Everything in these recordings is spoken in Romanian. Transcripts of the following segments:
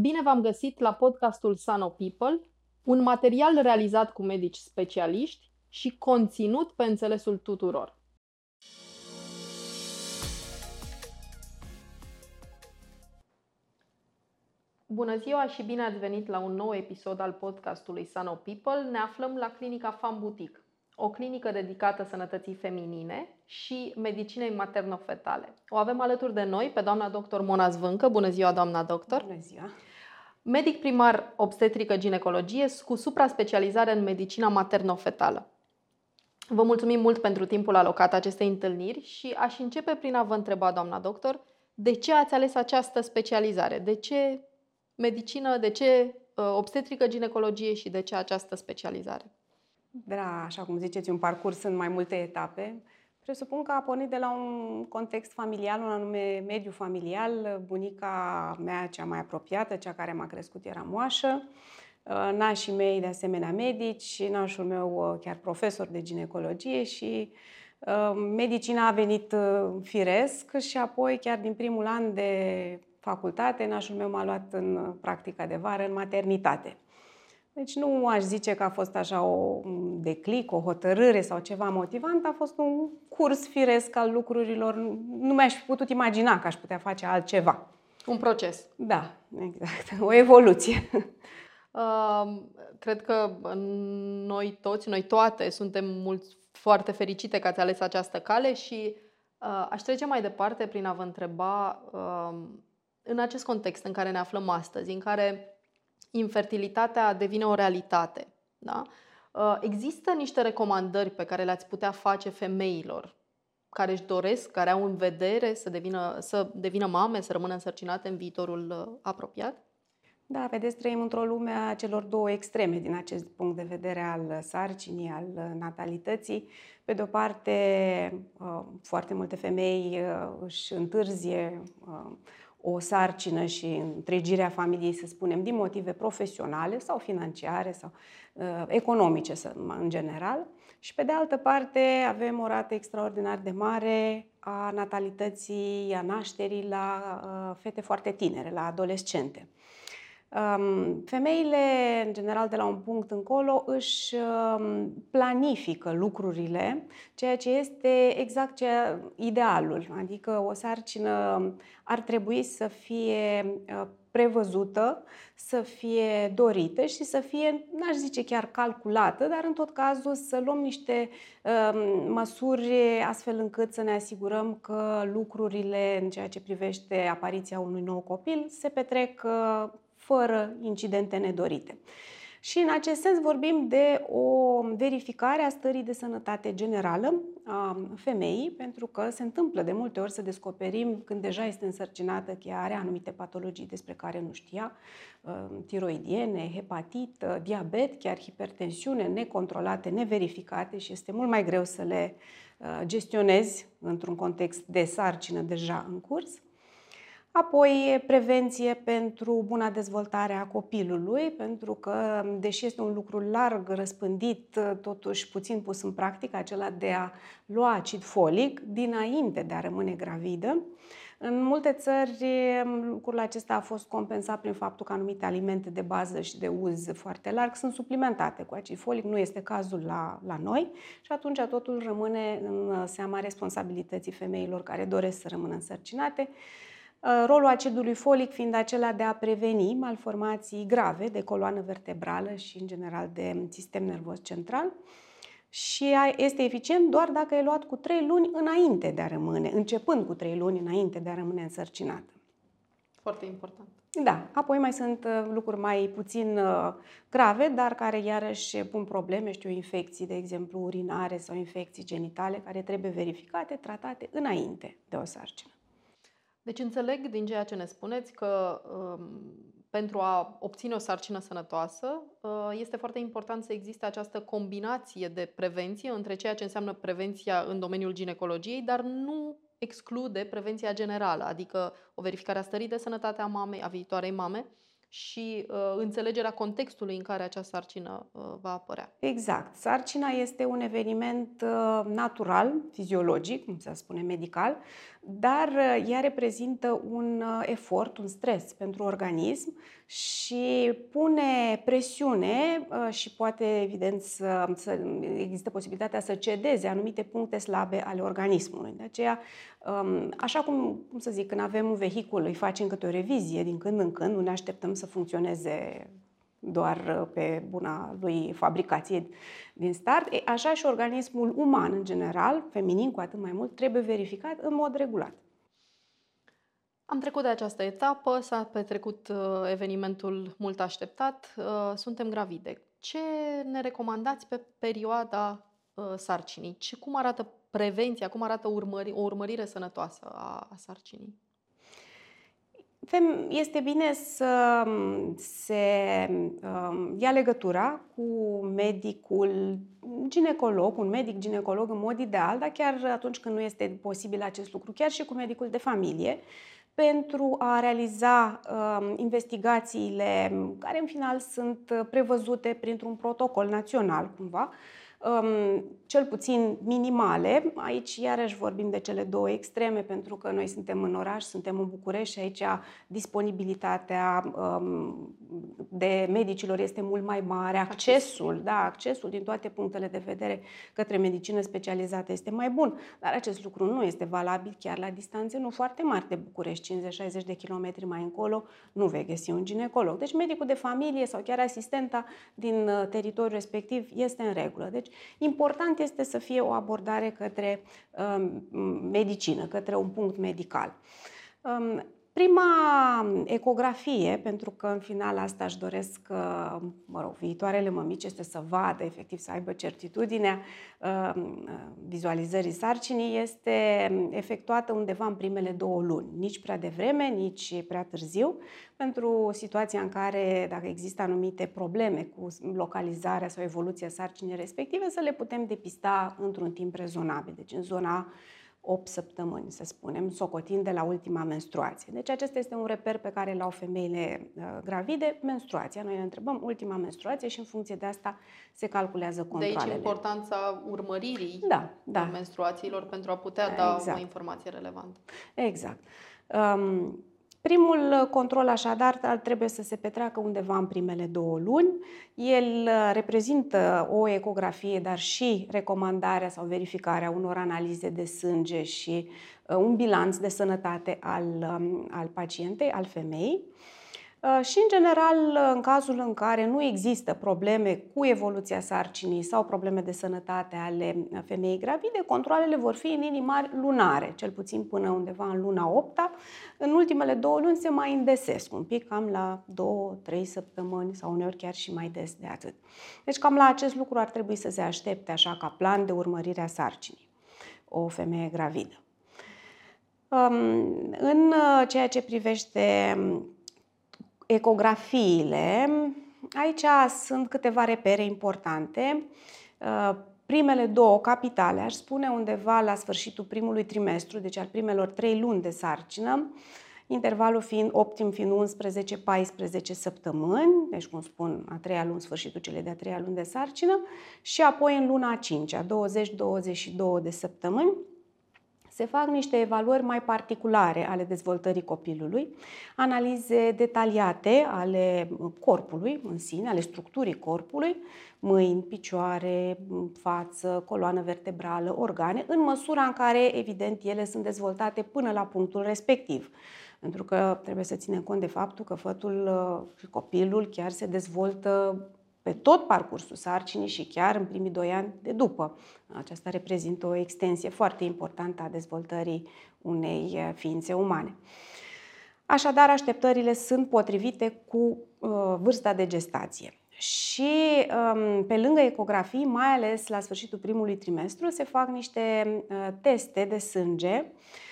Bine v-am găsit la podcastul Sano People, un material realizat cu medici specialiști și conținut pe înțelesul tuturor. Bună ziua și bine ați venit la un nou episod al podcastului Sano People. Ne aflăm la clinica Fam Boutique, o clinică dedicată sănătății feminine și medicinei materno-fetale. O avem alături de noi pe doamna doctor Mona Zvâncă. Bună ziua, doamna doctor! Bună ziua! Medic primar obstetrică ginecologie cu supra-specializare în medicina materno-fetală. Vă mulțumim mult pentru timpul alocat acestei întâlniri și aș începe prin a vă întreba, doamna doctor, de ce ați ales această specializare? De ce medicină, de ce uh, obstetrică ginecologie și de ce această specializare? Da, așa cum ziceți, un parcurs în mai multe etape. Presupun că a pornit de la un context familial, un anume mediu familial. Bunica mea, cea mai apropiată, cea care m-a crescut, era moașă. Uh, nașii mei, de asemenea, medici, nașul meu uh, chiar profesor de ginecologie și uh, medicina a venit firesc și apoi, chiar din primul an de facultate, nașul meu m-a luat în practica de vară, în maternitate. Deci nu aș zice că a fost așa o declic, o hotărâre sau ceva motivant, a fost un curs firesc al lucrurilor. Nu mi-aș fi putut imagina că aș putea face altceva. Un proces. Da, exact. O evoluție. Uh, cred că noi toți, noi toate, suntem mulți, foarte fericite că ați ales această cale și uh, aș trece mai departe prin a vă întreba uh, în acest context în care ne aflăm astăzi, în care infertilitatea devine o realitate. Da? Uh, există niște recomandări pe care le-ați putea face femeilor care își doresc, care au în vedere să devină, să devină mame, să rămână însărcinate în viitorul uh, apropiat? Da, vedeți, trăim într-o lume a celor două extreme din acest punct de vedere al sarcinii, al natalității. Pe de o parte, uh, foarte multe femei își întârzie o sarcină și întregirea familiei, să spunem, din motive profesionale sau financiare sau uh, economice în general. Și pe de altă parte avem o rată extraordinar de mare a natalității, a nașterii la uh, fete foarte tinere, la adolescente. Um, femeile, în general, de la un punct încolo, își um, planifică lucrurile, ceea ce este exact ce, idealul. Adică o sarcină ar trebui să fie uh, prevăzută, să fie dorită și să fie, n-aș zice chiar calculată, dar în tot cazul să luăm niște um, măsuri astfel încât să ne asigurăm că lucrurile în ceea ce privește apariția unui nou copil se petrec uh, fără incidente nedorite. Și în acest sens vorbim de o verificare a stării de sănătate generală a femeii, pentru că se întâmplă de multe ori să descoperim când deja este însărcinată că are anumite patologii despre care nu știa, uh, tiroidiene, hepatit, uh, diabet, chiar hipertensiune necontrolate, neverificate și este mult mai greu să le uh, gestionezi într-un context de sarcină deja în curs. Apoi, prevenție pentru buna dezvoltare a copilului, pentru că, deși este un lucru larg răspândit, totuși puțin pus în practică, acela de a lua acid folic dinainte de a rămâne gravidă. În multe țări, lucrul acesta a fost compensat prin faptul că anumite alimente de bază și de uz foarte larg sunt suplimentate cu acid folic. Nu este cazul la, la noi și atunci totul rămâne în seama responsabilității femeilor care doresc să rămână însărcinate Uh, rolul acidului folic fiind acela de a preveni malformații grave de coloană vertebrală și, în general, de sistem nervos central și este eficient doar dacă e luat cu 3 luni înainte de a rămâne, începând cu 3 luni înainte de a rămâne însărcinată. Foarte important. Da, apoi mai sunt uh, lucruri mai puțin uh, grave, dar care iarăși pun probleme, știu, infecții, de exemplu, urinare sau infecții genitale, care trebuie verificate, tratate înainte de o sarcină. Deci înțeleg din ceea ce ne spuneți că um, pentru a obține o sarcină sănătoasă uh, este foarte important să existe această combinație de prevenție între ceea ce înseamnă prevenția în domeniul ginecologiei, dar nu exclude prevenția generală, adică o verificare a stării de sănătate a mamei, a viitoarei mame, și uh, înțelegerea contextului în care acea sarcină uh, va apărea. Exact. Sarcina este un eveniment uh, natural, fiziologic, cum se spune medical, dar uh, ea reprezintă un uh, efort, un stres pentru organism și pune presiune uh, și poate, evident, să, să există posibilitatea să cedeze anumite puncte slabe ale organismului. De aceea, um, așa cum, cum să zic, când avem un vehicul, îi facem câte o revizie din când în când, nu ne așteptăm să funcționeze doar pe buna lui fabricație din start. E, așa și organismul uman în general, feminin cu atât mai mult, trebuie verificat în mod regulat. Am trecut de această etapă, s-a petrecut uh, evenimentul mult așteptat, uh, suntem gravide. Ce ne recomandați pe perioada uh, sarcinii? Ce, cum arată prevenția, cum arată urmări, o urmărire sănătoasă a, a sarcinii? Este bine să se um, ia legătura cu medicul ginecolog, un medic ginecolog în mod ideal, dar chiar atunci când nu este posibil acest lucru, chiar și cu medicul de familie, pentru a realiza uh, investigațiile care în final sunt prevăzute printr-un protocol național cumva, um, cel puțin minimale. Aici iarăși vorbim de cele două extreme, pentru că noi suntem în oraș, suntem în București și aici disponibilitatea um, de medicilor este mult mai mare, accesul, da, accesul din toate punctele de vedere către medicină specializată este mai bun, dar acest lucru nu este valabil chiar la distanțe nu foarte mari de București, 50-60 de kilometri mai încolo, nu vei găsi un ginecolog. Deci medicul de familie sau chiar asistenta din uh, teritoriul respectiv este în regulă. Deci important este să fie o abordare către um, medicină, către un punct medical. Um, Prima ecografie, pentru că în final asta își doresc, uh, mă rog, viitoarele mămici este să vadă, efectiv să aibă certitudinea um, vizualizării sarcinii, este efectuată undeva în primele două luni, nici prea devreme, nici prea târziu, pentru situația în care, dacă există anumite probleme cu localizarea sau evoluția sarcinii respective, să le putem depista într-un timp rezonabil, deci în zona 8 săptămâni, să spunem, socotind de la ultima menstruație. Deci acesta este un reper pe care îl au femeile uh, gravide, menstruația. Noi ne întrebăm ultima menstruație și în funcție de asta se calculează controlele. De aici importanța urmăririi da, da. menstruațiilor pentru a putea da exact. o informație relevantă. Exact. Um, Primul control, așadar, trebuie să se petreacă undeva în primele două luni. El uh, reprezintă o ecografie, dar și recomandarea sau verificarea unor analize de sânge și uh, un bilanț de sănătate al, um, al pacientei, al femeii. Uh, și, în general, uh, în cazul în care nu există probleme cu evoluția sarcinii sau probleme de sănătate ale uh, femeii gravide, controlele vor fi în linii mari lunare, cel puțin până undeva în luna 8 În ultimele două luni se mai îndesesc un pic, cam la 2-3 săptămâni sau uneori chiar și mai des de atât. Deci cam la acest lucru ar trebui să se aștepte așa ca plan de urmărire a sarcinii o femeie gravidă. Um, în ceea ce privește um, ecografiile, aici sunt câteva repere importante. Uh, primele două capitale, aș spune undeva la sfârșitul primului trimestru, deci al primelor trei luni de sarcină, intervalul fiind optim fiind 11-14 săptămâni, deci cum spun, a treia luni, sfârșitul cele de-a treia luni de sarcină, și apoi în luna a cincea, 20-22 de săptămâni, se fac niște evaluări mai particulare ale dezvoltării copilului, analize detaliate ale corpului în sine, ale structurii corpului, mâini, picioare, față, coloană vertebrală, organe, în măsura în care, evident, ele sunt dezvoltate până la punctul respectiv. Pentru că trebuie să ținem cont de faptul că fătul și copilul chiar se dezvoltă pe tot parcursul sarcinii și chiar în primii doi ani de după. Aceasta reprezintă o extensie foarte importantă a dezvoltării unei eh, ființe umane. Așadar, așteptările sunt potrivite cu uh, vârsta de gestație. Și um, pe lângă ecografii, mai ales la sfârșitul primului trimestru, se fac niște uh, teste de sânge uh,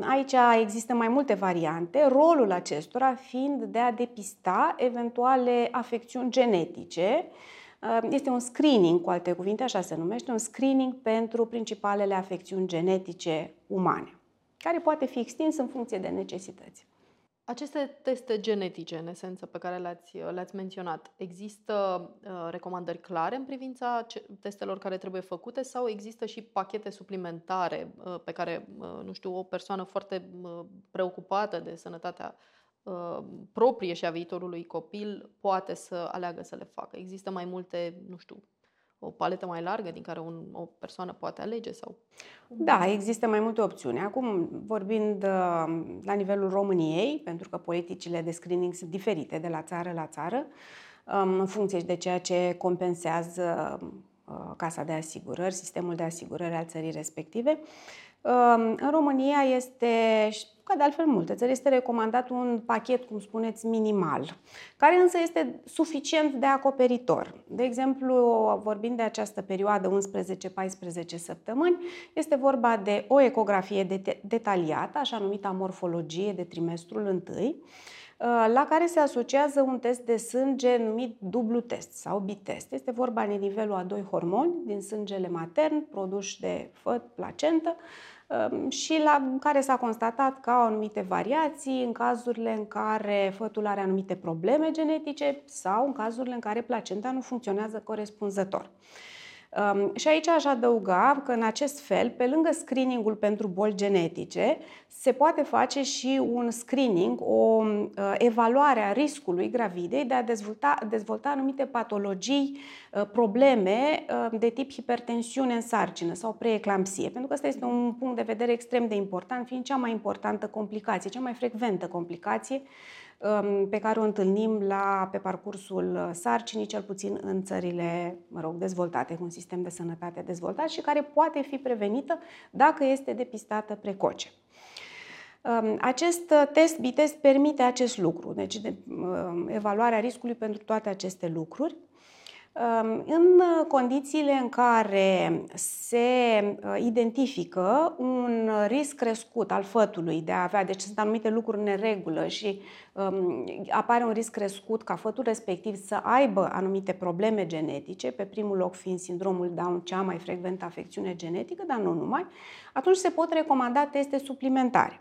Aici există mai multe variante, rolul acestora fiind de a depista eventuale afecțiuni genetice. Este un screening, cu alte cuvinte, așa se numește, un screening pentru principalele afecțiuni genetice umane, care poate fi extins în funcție de necesități. Aceste teste genetice, în esență, pe care le-ați, le-ați menționat, există uh, recomandări clare în privința ce, testelor care trebuie făcute sau există și pachete suplimentare uh, pe care, uh, nu știu, o persoană foarte uh, preocupată de sănătatea uh, proprie și a viitorului copil poate să aleagă să le facă? Există mai multe, nu știu, o paletă mai largă din care un, o persoană poate alege? sau? Da, există mai multe opțiuni. Acum, vorbind uh, la nivelul României, pentru că politicile de screening sunt diferite de la țară la țară, um, în funcție de ceea ce compensează uh, Casa de Asigurări, sistemul de asigurări al țării respective, în România este, ca de altfel multe țări, este recomandat un pachet, cum spuneți, minimal, care însă este suficient de acoperitor. De exemplu, vorbind de această perioadă 11-14 săptămâni, este vorba de o ecografie detaliată, așa numită morfologie de trimestrul întâi, la care se asociază un test de sânge numit dublu test sau bitest. Este vorba de nivelul a doi hormoni din sângele matern produși de făt, placentă, Ehm, și la care s-a constatat că au anumite variații în cazurile în care fătul are anumite probleme genetice sau în cazurile în care placenta nu funcționează corespunzător. Și aici aș adăuga că în acest fel, pe lângă screeningul pentru boli genetice, se poate face și un screening, o uh, evaluare a riscului gravidei de a dezvolta, dezvolta anumite patologii, uh, probleme uh, de tip hipertensiune în sarcină sau preeclampsie, pentru că ăsta este un punct de vedere extrem de important, fiind cea mai importantă complicație, cea mai frecventă complicație Um, pe care o întâlnim la, pe parcursul sarcinii, cel puțin în țările mă rog, dezvoltate, cu un sistem de sănătate dezvoltat și care poate fi prevenită dacă este depistată precoce. Um, acest test bitest permite acest lucru, deci de, um, evaluarea riscului pentru toate aceste lucruri. În condițiile în care se uh, identifică un risc crescut al fătului de a avea, deci sunt anumite lucruri în neregulă și um, apare un risc crescut ca fătul respectiv să aibă anumite probleme genetice, pe primul loc fiind sindromul Down, cea mai frecventă afecțiune genetică, dar nu numai, atunci se pot recomanda teste suplimentare.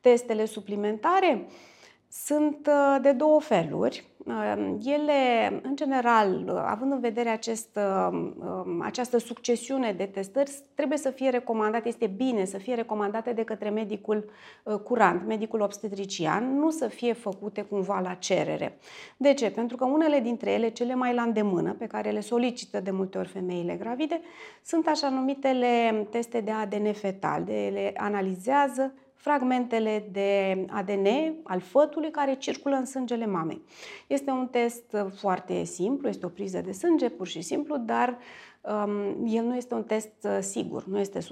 Testele suplimentare sunt uh, de două feluri. Ehm, ele, în general, având în vedere acest, ehm, această succesiune de testări, trebuie să fie recomandate, este bine să fie recomandate de către medicul uh, curant, medicul obstetrician, nu să fie făcute cumva la cerere. De ce? Pentru că unele dintre ele, cele mai la îndemână, pe care le solicită de multe ori femeile gravide, sunt așa numitele teste de ADN fetal. De ele analizează fragmentele de ADN al fătului care circulă în sângele mamei. Este un test foarte simplu, este o priză de sânge pur și simplu, dar um, el nu este un test uh, sigur, nu este 100%.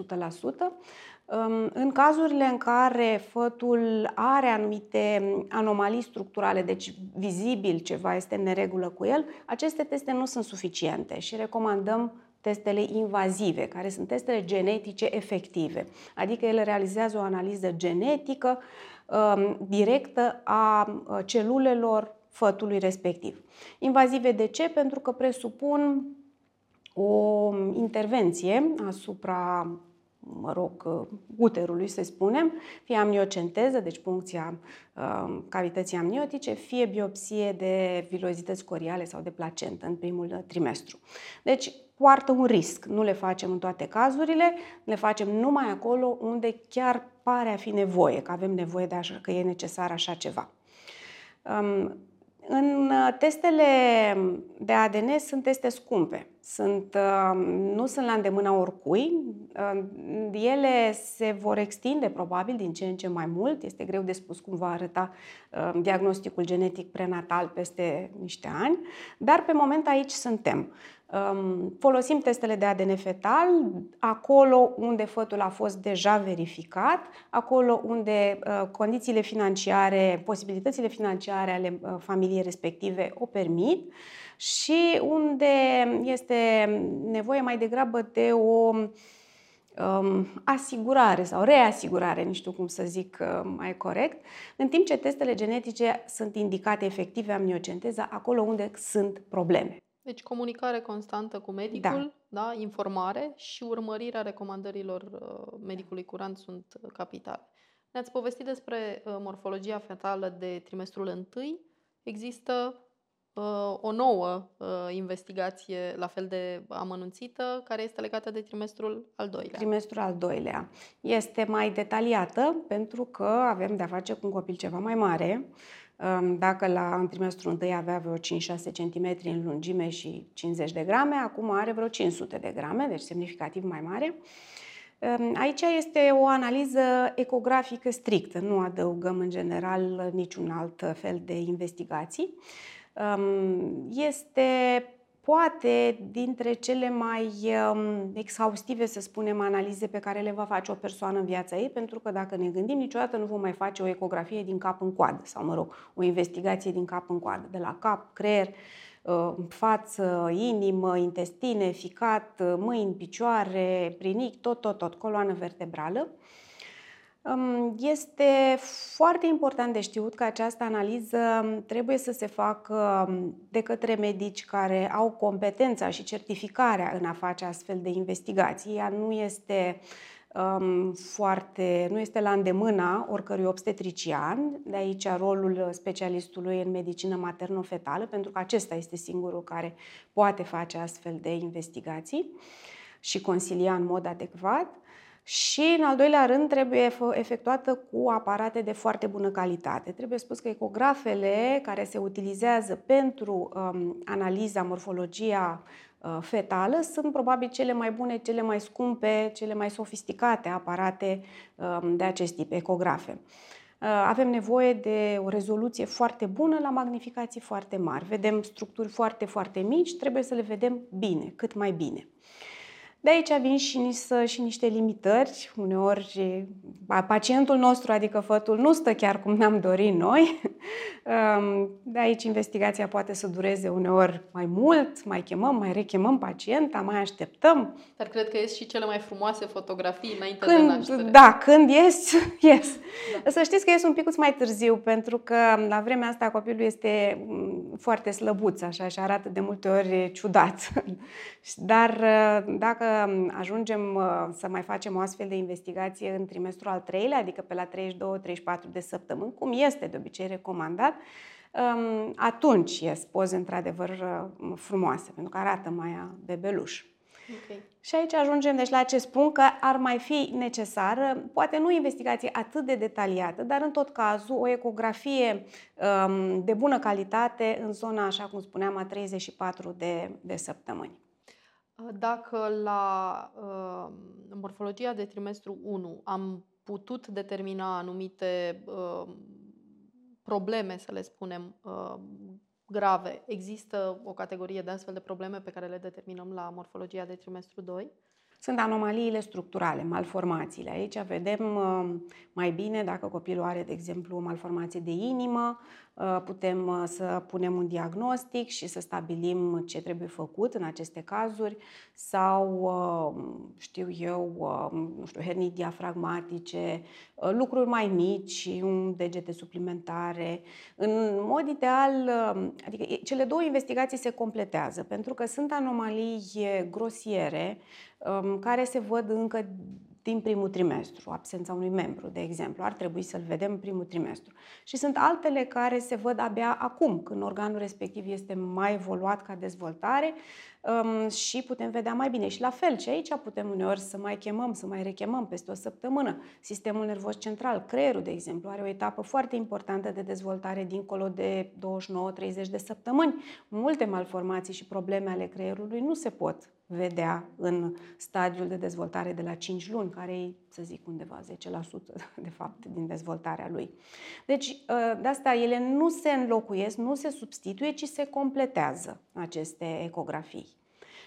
Um, în cazurile în care fătul are anumite anomalii structurale, deci vizibil ceva este în neregulă cu el, aceste teste nu sunt suficiente și recomandăm testele invazive, care sunt testele genetice efective. Adică ele realizează o analiză genetică um, directă a uh, celulelor fătului respectiv. Invazive de ce? Pentru că presupun o intervenție asupra mă rog, uh, uterului, să spunem, fie amniocenteză, deci puncția uh, cavității amniotice, fie biopsie de vilozități coriale sau de placentă în primul trimestru. Deci, poartă un risc. Nu le facem în toate cazurile, le facem numai acolo unde chiar pare a fi nevoie, că avem nevoie de așa, că e necesar așa ceva. Um, în uh, testele de ADN sunt teste scumpe. Sunt, uh, nu sunt la îndemâna oricui. Uh, ele se vor extinde probabil din ce în ce mai mult. Este greu de spus cum va arăta diagnosticul genetic prenatal peste niște ani, dar pe moment aici suntem. Folosim testele de ADN fetal acolo unde fătul a fost deja verificat, acolo unde uh, condițiile financiare, posibilitățile financiare ale uh, familiei respective o permit și unde este nevoie mai degrabă de o um, asigurare sau reasigurare, nu știu cum să zic uh, mai corect, în timp ce testele genetice sunt indicate efective amniocenteza acolo unde sunt probleme. Deci comunicare constantă cu medicul, da. Da, informare și urmărirea recomandărilor uh, medicului curant sunt capitale. Ne-ați povestit despre uh, morfologia fetală de trimestrul întâi. Există uh, o nouă uh, investigație la fel de amănunțită care este legată de trimestrul al doilea. Trimestrul al doilea este mai detaliată pentru că avem de-a face cu un copil ceva mai mare. Um, dacă la în trimestrul întâi avea vreo 5-6 cm în lungime și 50 de grame, acum are vreo 500 de grame, deci semnificativ mai mare. Um, aici este o analiză ecografică strictă, nu adăugăm în general niciun alt fel de investigații. Um, este poate dintre cele mai um, exhaustive, să spunem, analize pe care le va face o persoană în viața ei, pentru că dacă ne gândim, niciodată nu vom mai face o ecografie din cap în coadă, sau, mă rog, o investigație din cap în coadă, de la cap, creier, uh, față, inimă, intestine, ficat, mâini, picioare, prinic, tot, tot, tot, coloană vertebrală. Este foarte important de știut că această analiză trebuie să se facă de către medici care au competența și certificarea în a face astfel de investigații. Ea nu este um, foarte, nu este la îndemâna oricărui obstetrician, de aici rolul specialistului în medicină materno-fetală, pentru că acesta este singurul care poate face astfel de investigații și consilia în mod adecvat și, în al doilea rând, trebuie efectuată cu aparate de foarte bună calitate. Trebuie spus că ecografele care se utilizează pentru um, analiza, morfologia uh, fetală sunt probabil cele mai bune, cele mai scumpe, cele mai sofisticate aparate um, de acest tip, ecografe. Uh, avem nevoie de o rezoluție foarte bună la magnificații foarte mari. Vedem structuri foarte, foarte mici, trebuie să le vedem bine, cât mai bine. De aici vin și, niște, și niște limitări. Uneori pacientul nostru, adică fătul, nu stă chiar cum ne-am dorit noi. De aici investigația poate să dureze uneori mai mult, mai chemăm, mai rechemăm pacienta, mai așteptăm. Dar cred că ies și cele mai frumoase fotografii înainte când, de naștere. Da, când ies, ies. Da. Să știți că ies un pic mai târziu, pentru că la vremea asta copilul este mm, foarte slăbuț, așa, și arată de multe ori ciudat. Dar dacă ajungem uh, să mai facem o astfel de investigație în trimestrul al treilea, adică pe la 32-34 de săptămâni, cum este de obicei recomandat, um, atunci ies poze într-adevăr uh, frumoase, pentru că arată mai a bebeluș. Okay. Și aici ajungem deci la acest punct că ar mai fi necesară, poate nu investigație atât de detaliată, dar în tot cazul o ecografie um, de bună calitate în zona, așa cum spuneam, a 34 de, de săptămâni. Dacă la uh, morfologia de trimestru 1 am putut determina anumite uh, probleme, să le spunem, uh, grave, există o categorie de astfel de probleme pe care le determinăm la morfologia de trimestru 2? Sunt anomaliile structurale, malformațiile. Aici vedem uh, mai bine dacă copilul are, de exemplu, o malformație de inimă, uh, putem uh, să punem un diagnostic și să stabilim ce trebuie făcut în aceste cazuri sau, știu eu, nu știu, hernii diafragmatice, lucruri mai mici, un degete suplimentare. În mod ideal, adică cele două investigații se completează pentru că sunt anomalii grosiere Um, care se văd încă din primul trimestru, absența unui membru, de exemplu. Ar trebui să-l vedem în primul trimestru. Și sunt altele care se văd abia acum, când organul respectiv este mai evoluat ca dezvoltare um, și putem vedea mai bine. Și la fel, și aici putem uneori să mai chemăm, să mai rechemăm peste o săptămână. Sistemul nervos central, creierul, de exemplu, are o etapă foarte importantă de dezvoltare dincolo de 29-30 de săptămâni. Multe malformații și probleme ale creierului nu se pot vedea în stadiul de dezvoltare de la 5 luni, care e, să zic, undeva 10% de fapt din dezvoltarea lui. Deci, ă, de asta ele nu se înlocuiesc, nu se substituie, ci se completează aceste ecografii.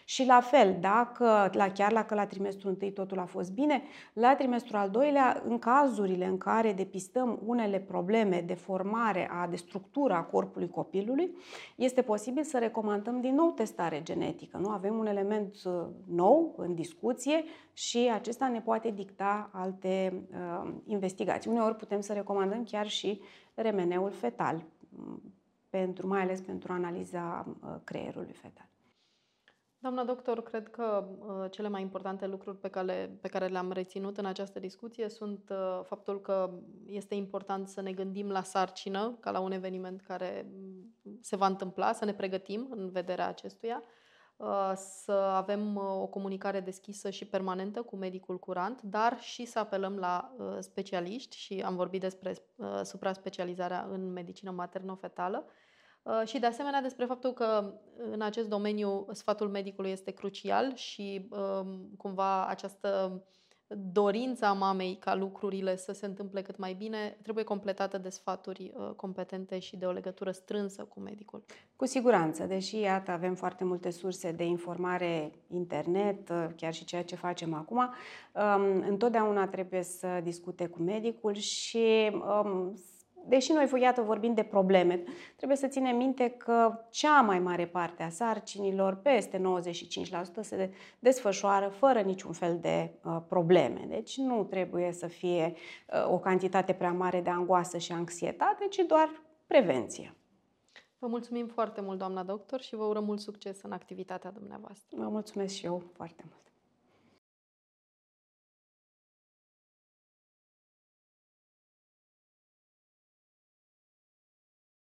Și la fel, dacă la, chiar la că la trimestrul întâi totul a fost bine, la trimestrul al doilea, în cazurile în care depistăm unele probleme de formare, a, de structură a corpului copilului, este posibil să recomandăm din nou testare genetică. Nu avem un element uh, nou în discuție și acesta ne poate dicta alte uh, investigații. Uneori putem să recomandăm chiar și remeneul fetal, pentru, mai ales pentru analiza uh, creierului fetal. Doamna doctor, cred că uh, cele mai importante lucruri pe care, pe care le-am reținut în această discuție sunt uh, faptul că este important să ne gândim la sarcină, ca la un eveniment care mm, se va întâmpla, să ne pregătim în vederea acestuia, uh, să avem uh, o comunicare deschisă și permanentă cu medicul curant, dar și să apelăm la uh, specialiști și am vorbit despre uh, supra-specializarea în medicină materno-fetală. Uh, și de asemenea despre faptul că în acest domeniu sfatul medicului este crucial și um, cumva această dorință a mamei ca lucrurile să se întâmple cât mai bine trebuie completată de sfaturi uh, competente și de o legătură strânsă cu medicul. Cu siguranță, deși iată avem foarte multe surse de informare internet, uh, chiar și ceea ce facem acum, um, întotdeauna trebuie să discute cu medicul și um, deși noi, iată, vorbim de probleme, trebuie să ținem minte că cea mai mare parte a sarcinilor, peste 95%, se desfășoară fără niciun fel de uh, probleme. Deci nu trebuie să fie uh, o cantitate prea mare de angoasă și anxietate, ci doar prevenție. Vă mulțumim foarte mult, doamna doctor, și vă urăm mult succes în activitatea dumneavoastră. Vă mulțumesc și eu foarte mult.